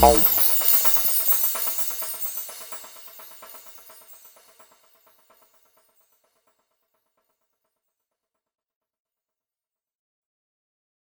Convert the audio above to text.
Bye.